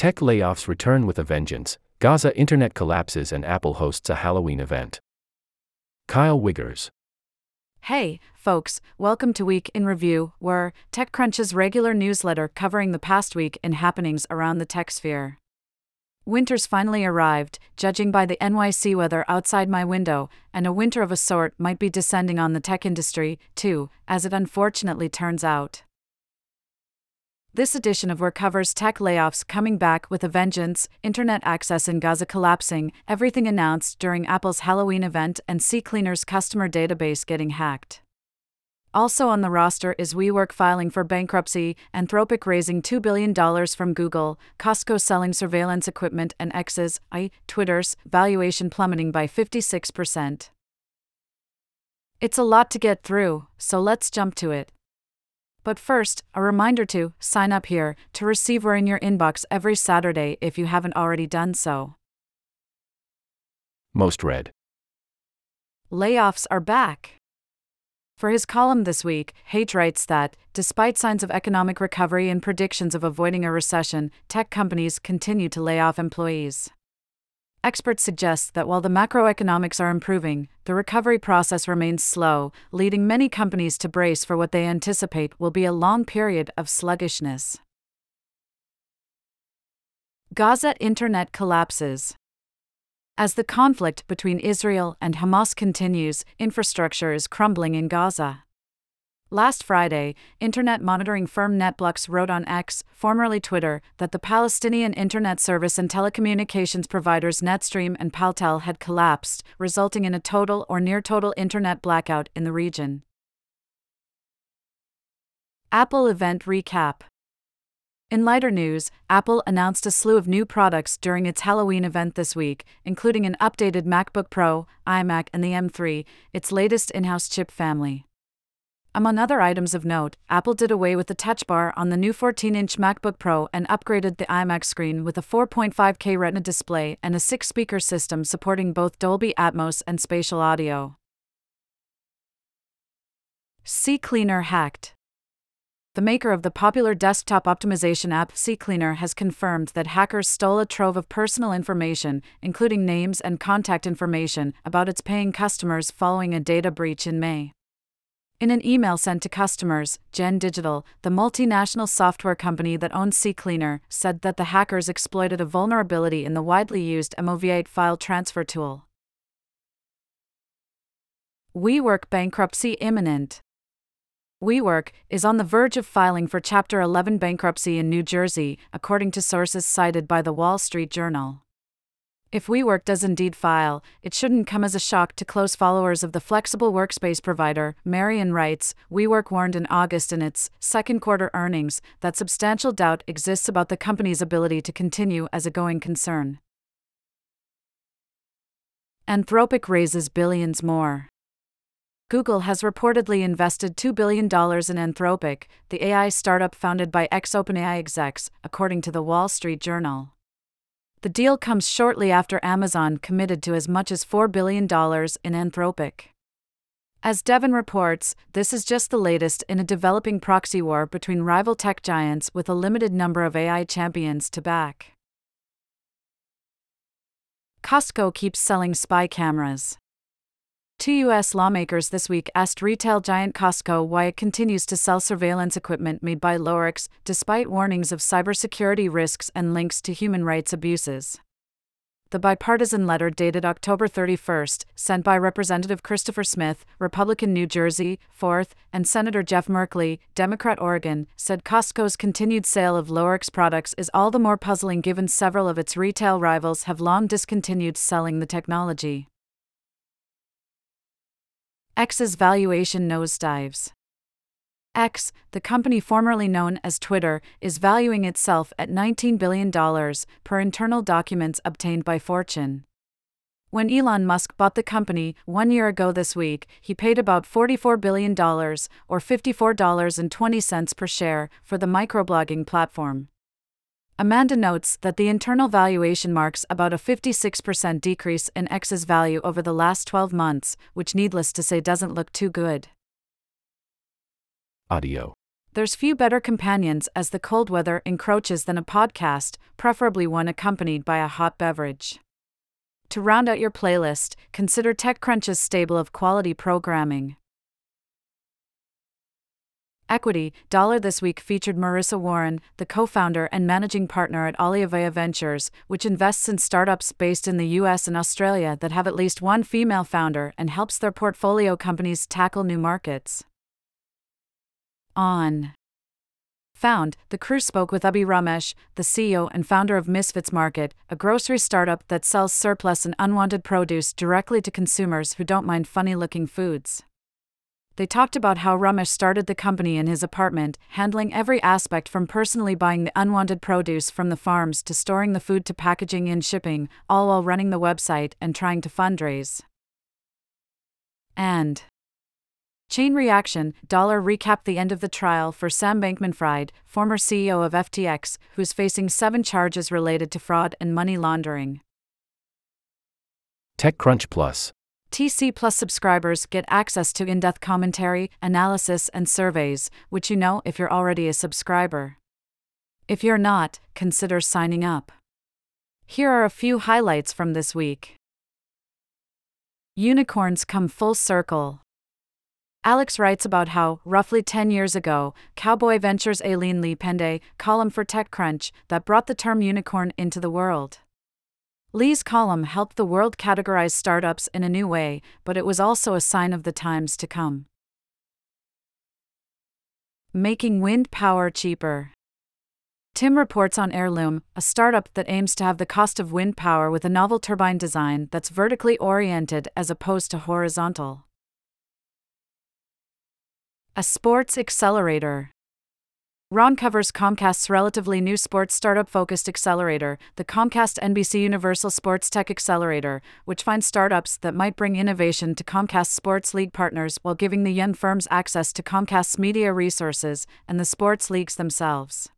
Tech layoffs return with a vengeance, Gaza internet collapses, and Apple hosts a Halloween event. Kyle Wiggers. Hey, folks, welcome to Week in Review, where TechCrunch's regular newsletter covering the past week in happenings around the tech sphere. Winter's finally arrived, judging by the NYC weather outside my window, and a winter of a sort might be descending on the tech industry, too, as it unfortunately turns out. This edition of Where covers tech layoffs coming back with a vengeance, internet access in Gaza collapsing, everything announced during Apple's Halloween event, and CCleaner's customer database getting hacked. Also on the roster is WeWork filing for bankruptcy, Anthropic raising $2 billion from Google, Costco selling surveillance equipment, and X's, I, Twitter's, valuation plummeting by 56%. It's a lot to get through, so let's jump to it. But first, a reminder to sign up here to receive We're in your inbox every Saturday if you haven't already done so. Most read. Layoffs are back. For his column this week, Haje writes that, despite signs of economic recovery and predictions of avoiding a recession, tech companies continue to lay off employees. Experts suggest that while the macroeconomics are improving, the recovery process remains slow, leading many companies to brace for what they anticipate will be a long period of sluggishness. Gaza internet collapses. As the conflict between Israel and Hamas continues, infrastructure is crumbling in Gaza. Last Friday, internet monitoring firm NetBlocks wrote on X, formerly Twitter, that the Palestinian internet service and telecommunications providers Netstream and Paltel had collapsed, resulting in a total or near total internet blackout in the region. Apple Event Recap in lighter news, Apple announced a slew of new products during its Halloween event this week, including an updated MacBook Pro, iMac, and the M3, its latest in house chip family. Among other items of note, Apple did away with the Touch Bar on the new 14 inch MacBook Pro and upgraded the iMac screen with a 4.5K Retina display and a six speaker system supporting both Dolby Atmos and spatial audio. CCleaner hacked. The maker of the popular desktop optimization app CCleaner has confirmed that hackers stole a trove of personal information, including names and contact information, about its paying customers following a data breach in May. In an email sent to customers, Gen Digital, the multinational software company that owns CCleaner, said that the hackers exploited a vulnerability in the widely used MOVEit file transfer tool. WeWork bankruptcy imminent. WeWork is on the verge of filing for Chapter 11 bankruptcy in New Jersey, according to sources cited by the Wall Street Journal. If WeWork does indeed file, it shouldn't come as a shock to close followers of the flexible workspace provider. Marion writes WeWork warned in August in its second quarter earnings that substantial doubt exists about the company's ability to continue as a going concern. Anthropic raises billions more. Google has reportedly invested $2 billion in Anthropic, the AI startup founded by ex OpenAI execs, according to the Wall Street Journal. The deal comes shortly after Amazon committed to as much as $4 billion in Anthropic. As Devin reports, this is just the latest in a developing proxy war between rival tech giants with a limited number of AI champions to back. Costco keeps selling spy cameras. Two U.S. lawmakers this week asked retail giant Costco why it continues to sell surveillance equipment made by Lorex, despite warnings of cybersecurity risks and links to human rights abuses. The bipartisan letter dated October 31, sent by Representative Christopher Smith, Republican New Jersey, 4th, and Senator Jeff Merkley, Democrat Oregon, said Costco's continued sale of Lorex products is all the more puzzling given several of its retail rivals have long discontinued selling the technology. X's valuation nosedives. X, the company formerly known as Twitter, is valuing itself at $19 billion, per internal documents obtained by Fortune. When Elon Musk bought the company one year ago this week, he paid about $44 billion, or $54.20 per share, for the microblogging platform. Amanda notes that the internal valuation marks about a 56% decrease in X's value over the last 12 months, which needless to say doesn't look too good. Audio There's few better companions as the cold weather encroaches than a podcast, preferably one accompanied by a hot beverage. To round out your playlist, consider TechCrunch's stable of quality programming. Equity Dollar This Week featured Marissa Warren, the co founder and managing partner at Oliavea Ventures, which invests in startups based in the US and Australia that have at least one female founder and helps their portfolio companies tackle new markets. On Found, the crew spoke with Abhi Ramesh, the CEO and founder of Misfits Market, a grocery startup that sells surplus and unwanted produce directly to consumers who don't mind funny looking foods. They talked about how Ramesh started the company in his apartment, handling every aspect from personally buying the unwanted produce from the farms to storing the food to packaging and shipping, all while running the website and trying to fundraise. And Chain Reaction Dollar recapped the end of the trial for Sam Bankman Fried, former CEO of FTX, who's facing seven charges related to fraud and money laundering. TechCrunch Plus TC Plus subscribers get access to in depth commentary, analysis, and surveys, which you know if you're already a subscriber. If you're not, consider signing up. Here are a few highlights from this week Unicorns come full circle. Alex writes about how, roughly 10 years ago, Cowboy Ventures Aileen Lee penned a column for TechCrunch that brought the term unicorn into the world. Lee's column helped the world categorize startups in a new way, but it was also a sign of the times to come. Making wind power cheaper. Tim reports on Airloom, a startup that aims to have the cost of wind power with a novel turbine design that's vertically oriented as opposed to horizontal. A sports accelerator. Ron covers Comcast's relatively new sports startup focused accelerator, the Comcast NBC Universal Sports Tech Accelerator, which finds startups that might bring innovation to Comcast Sports League partners while giving the young firms access to Comcast's media resources and the sports leagues themselves.